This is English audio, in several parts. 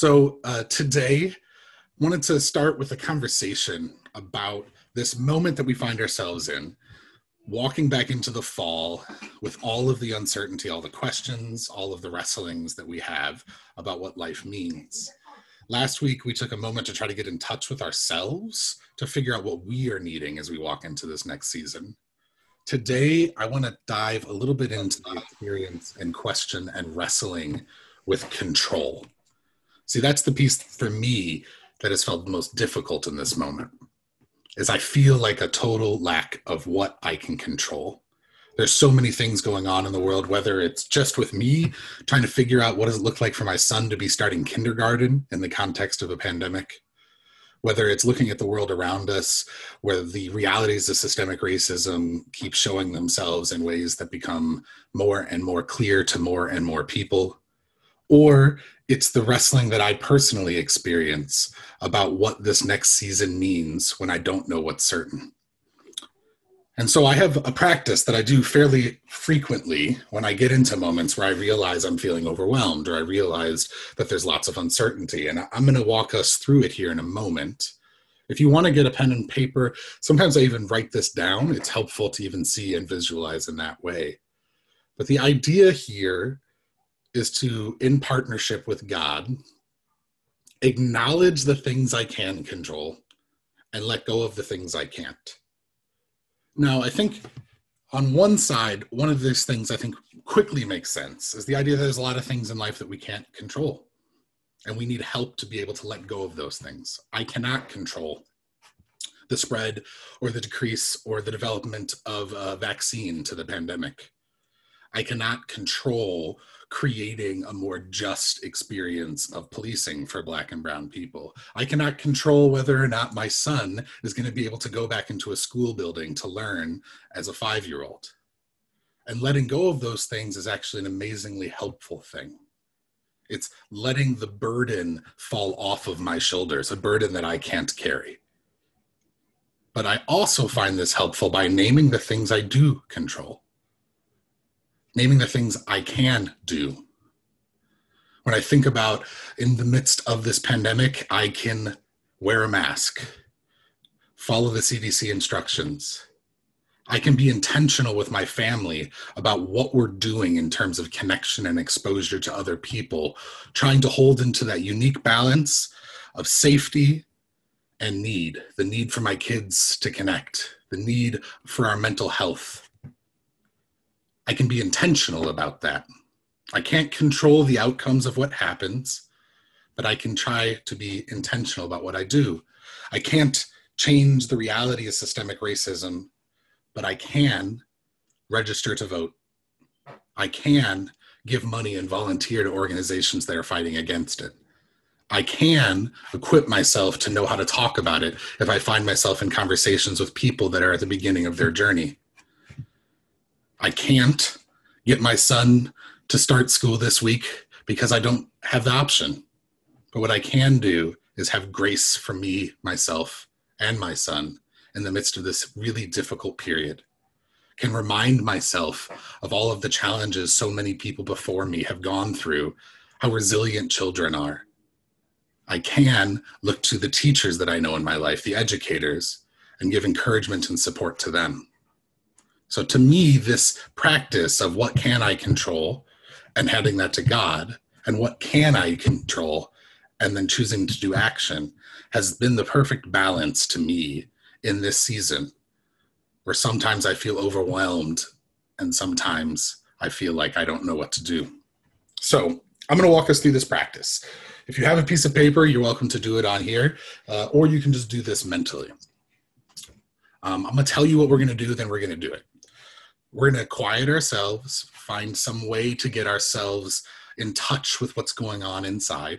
So uh, today, wanted to start with a conversation about this moment that we find ourselves in, walking back into the fall with all of the uncertainty, all the questions, all of the wrestlings that we have about what life means. Last week, we took a moment to try to get in touch with ourselves to figure out what we are needing as we walk into this next season. Today, I want to dive a little bit into the experience and question and wrestling with control. See, that's the piece for me that has felt most difficult in this moment is I feel like a total lack of what I can control. There's so many things going on in the world, whether it's just with me trying to figure out what does it look like for my son to be starting kindergarten in the context of a pandemic, whether it's looking at the world around us, where the realities of systemic racism keep showing themselves in ways that become more and more clear to more and more people, or it's the wrestling that I personally experience about what this next season means when I don't know what's certain. And so I have a practice that I do fairly frequently when I get into moments where I realize I'm feeling overwhelmed or I realize that there's lots of uncertainty. And I'm going to walk us through it here in a moment. If you want to get a pen and paper, sometimes I even write this down. It's helpful to even see and visualize in that way. But the idea here is to, in partnership with God, acknowledge the things I can control and let go of the things I can't. Now, I think on one side, one of these things I think quickly makes sense is the idea that there's a lot of things in life that we can't control. And we need help to be able to let go of those things. I cannot control the spread or the decrease or the development of a vaccine to the pandemic. I cannot control creating a more just experience of policing for black and brown people. I cannot control whether or not my son is going to be able to go back into a school building to learn as a five year old. And letting go of those things is actually an amazingly helpful thing. It's letting the burden fall off of my shoulders, a burden that I can't carry. But I also find this helpful by naming the things I do control naming the things I can do. When I think about in the midst of this pandemic, I can wear a mask, follow the CDC instructions. I can be intentional with my family about what we're doing in terms of connection and exposure to other people, trying to hold into that unique balance of safety and need the need for my kids to connect, the need for our mental health, I can be intentional about that. I can't control the outcomes of what happens, but I can try to be intentional about what I do. I can't change the reality of systemic racism, but I can register to vote. I can give money and volunteer to organizations that are fighting against it. I can equip myself to know how to talk about it if I find myself in conversations with people that are at the beginning of their journey. I can't get my son to start school this week because I don't have the option. But what I can do is have grace for me, myself, and my son in the midst of this really difficult period. Can remind myself of all of the challenges so many people before me have gone through, how resilient children are. I can look to the teachers that I know in my life, the educators, and give encouragement and support to them. So to me, this practice of what can I control and handing that to God and what can I control and then choosing to do action has been the perfect balance to me in this season where sometimes I feel overwhelmed and sometimes I feel like I don't know what to do. So I'm going to walk us through this practice. If you have a piece of paper, you're welcome to do it on here, uh, or you can just do this mentally. Um, I'm going to tell you what we're going to do, then we're going to do it we're going to quiet ourselves, find some way to get ourselves in touch with what's going on inside.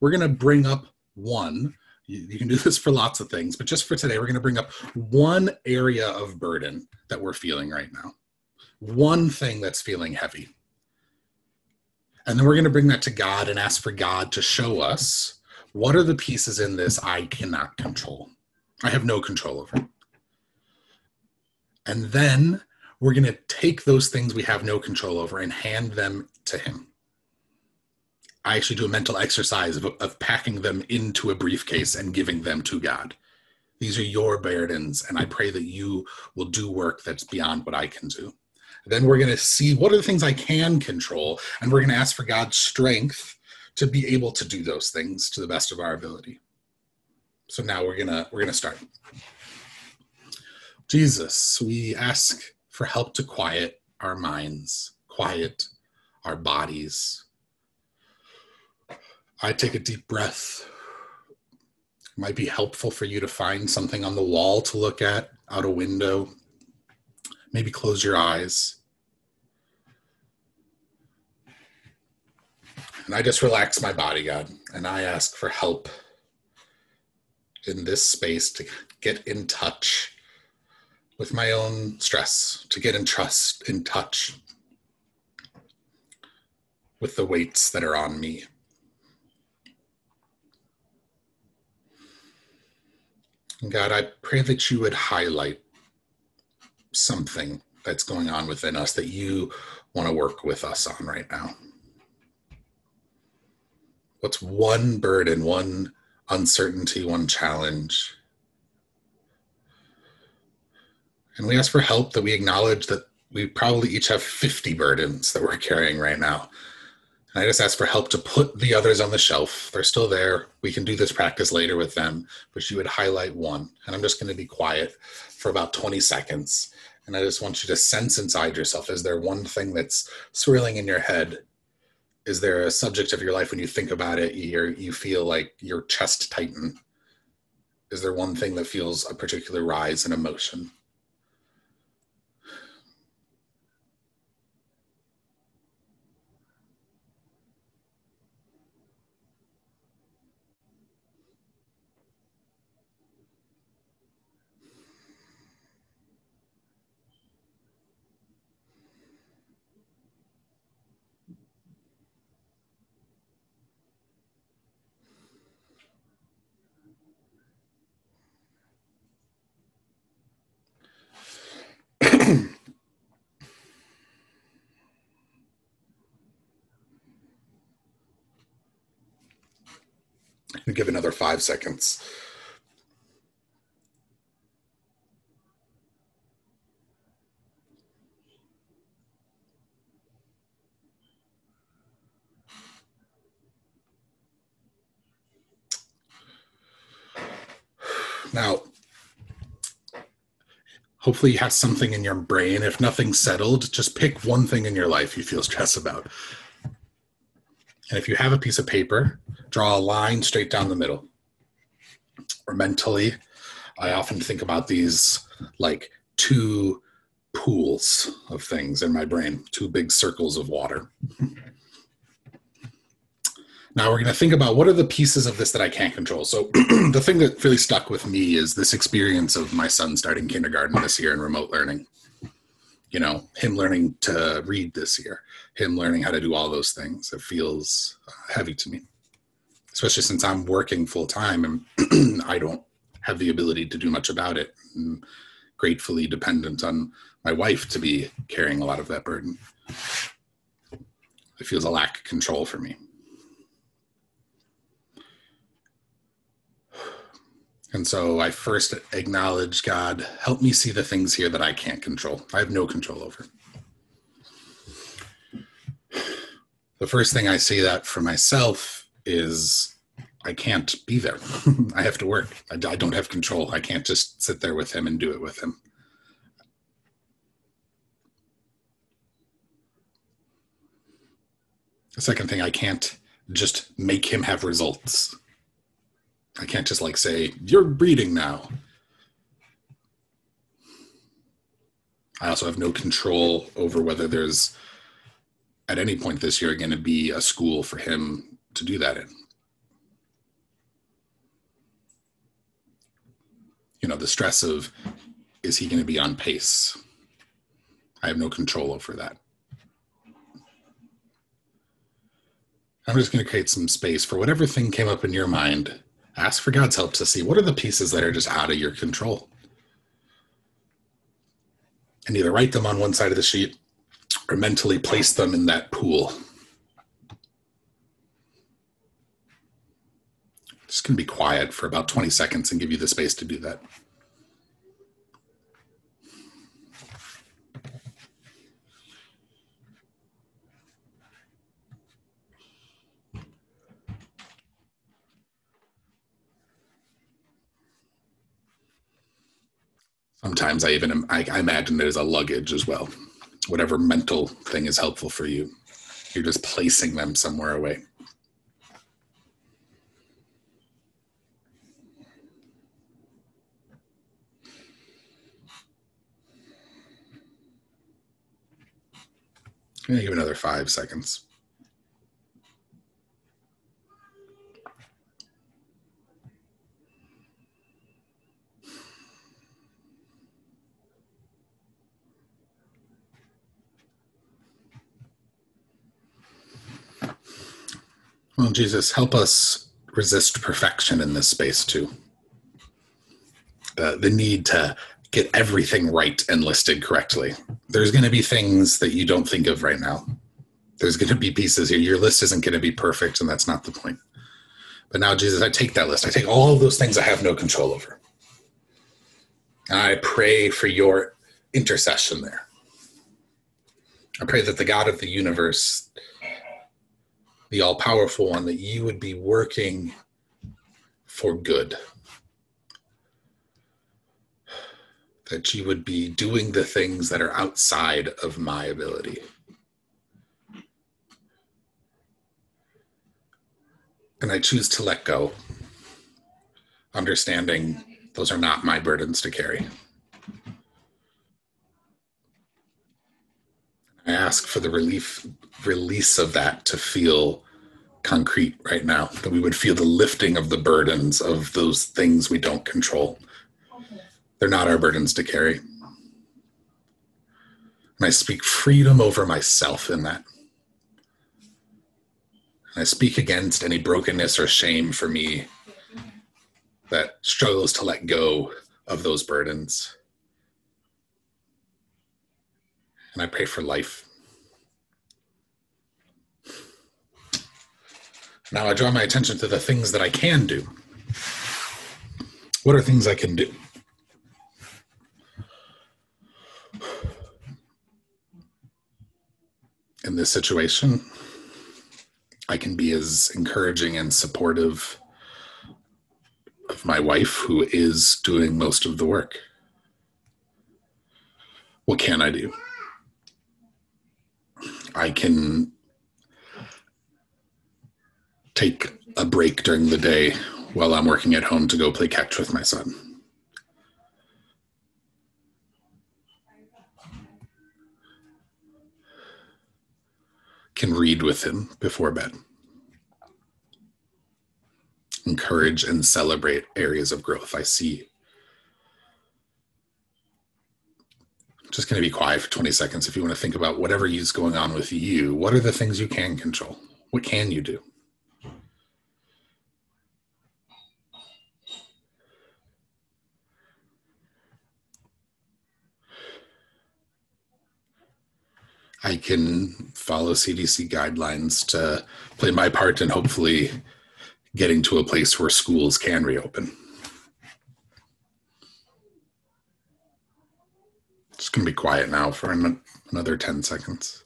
We're going to bring up one. You, you, can do this for lots of things, but just for today, we're going to bring up one area of burden that we're feeling right now, one thing that's feeling heavy. And then we're going to bring that to God and ask for God to show us what are the pieces in this I cannot control. I have no control over. And then we're going to take those things we have no control over and hand them to him. I actually do a mental exercise of, of packing them into a briefcase and giving them to God. These are your burdens, and I pray that you will do work that's beyond what I can do. Then we're going to see what are the things I can control, and we're going to ask for God's strength to be able to do those things to the best of our ability. So now we're gonna we're gonna start. Jesus, we ask for help to quiet our minds, quiet our bodies. I take a deep breath. It might be helpful for you to find something on the wall to look at, out a window. Maybe close your eyes. And I just relax my body, God, and I ask for help in this space to get in touch with my own stress, to get in trust, in touch with the weights that are on me. God, I pray that you would highlight something that's going on within us that you want to work with us on right now. What's one burden, one uncertainty, one challenge. And we ask for help that we acknowledge that we probably each have 50 burdens that we're carrying right now. And I just ask for help to put the others on the shelf. They're still there. We can do this practice later with them, but you would highlight one. And I'm just going to be quiet for about 20 seconds. And I just want you to sense inside yourself is there one thing that's swirling in your head is there a subject of your life when you think about it you you feel like your chest tighten is there one thing that feels a particular rise in emotion give another five seconds. Now, hopefully you have something in your brain. If nothing's settled, just pick one thing in your life you feel stressed about. And if you have a piece of paper, draw a line straight down the middle. Or mentally, I often think about these like two pools of things in my brain, two big circles of water. Now we're going to think about what are the pieces of this that I can't control. So the thing that really stuck with me is this experience of my son starting kindergarten this year in remote learning. You know, him learning to read this year, him learning how to do all those things. It feels uh, heavy to me, especially since I'm working full time and I don't have the ability to do much about it. I'm gratefully dependent on my wife to be carrying a lot of that burden. It feels a lack of control for me. And so I first acknowledge God, help me see the things here that I can't control. I have no control over. The first thing I see that for myself is I can't be there. I have to work. I, I don't have control. I can't just sit there with him and do it with him. The second thing, I can't just make him have results. I can't just like say, you're reading now. I also have no control over whether there's at any point this year going to be a school for him to do that in. You know, the stress of is he going to be on pace? I have no control over that. I'm just going to create some space for whatever thing came up in your mind ask for God's help to see what are the pieces that are just out of your control. And either write them on one side of the sheet or mentally place them in that pool. Just going to be quiet for about 20 seconds and give you the space to do that. Sometimes I even I, I imagine there's a luggage as well. Whatever mental thing is helpful for you, you're just placing them somewhere away. I'm gonna give another five seconds. Well, Jesus, help us resist perfection in this space too. The, the need to get everything right and listed correctly. There's going to be things that you don't think of right now. There's going to be pieces here. Your list isn't going to be perfect, and that's not the point. But now, Jesus, I take that list. I take all of those things I have no control over. And I pray for your intercession there. I pray that the God of the universe the all powerful one, that you would be working for good. That you would be doing the things that are outside of my ability. And I choose to let go, understanding those are not my burdens to carry. I ask for the relief release of that to feel concrete right now, that we would feel the lifting of the burdens of those things we don't control. They're not our burdens to carry. And I speak freedom over myself in that. And I speak against any brokenness or shame for me that struggles to let go of those burdens. And I pray for life Now I draw my attention to the things that I can do. What are things I can do? In this situation, I can be as encouraging and supportive of my wife, who is doing most of the work. What can I do? I can take a break during the day while I'm working at home to go play catch with my son. Can read with him before bed. Encourage and celebrate areas of growth I see. just going to be quiet for 20 seconds if you want to think about whatever is going on with you. What are the things you can control? What can you do? I can follow CDC guidelines to play my part in hopefully getting to a place where schools can reopen. Just gonna be quiet now for an, another 10 seconds.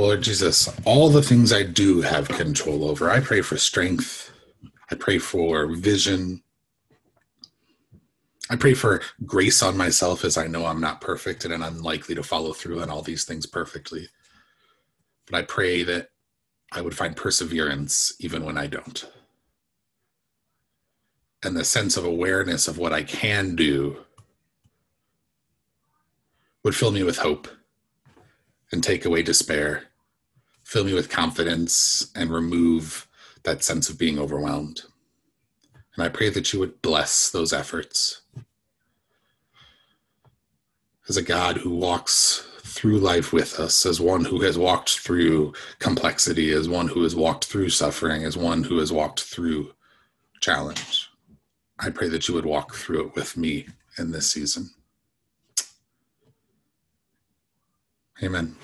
Lord Jesus, all the things I do have control over, I pray for strength. I pray for vision. I pray for grace on myself as I know I'm not perfect and unlikely to follow through on all these things perfectly. But I pray that I would find perseverance even when I don't. And the sense of awareness of what I can do would fill me with hope and take away despair. Fill me with confidence and remove that sense of being overwhelmed. And I pray that you would bless those efforts. As a God who walks through life with us, as one who has walked through complexity, as one who has walked through suffering, as one who has walked through challenge. I pray that you would walk through it with me in this season. Amen.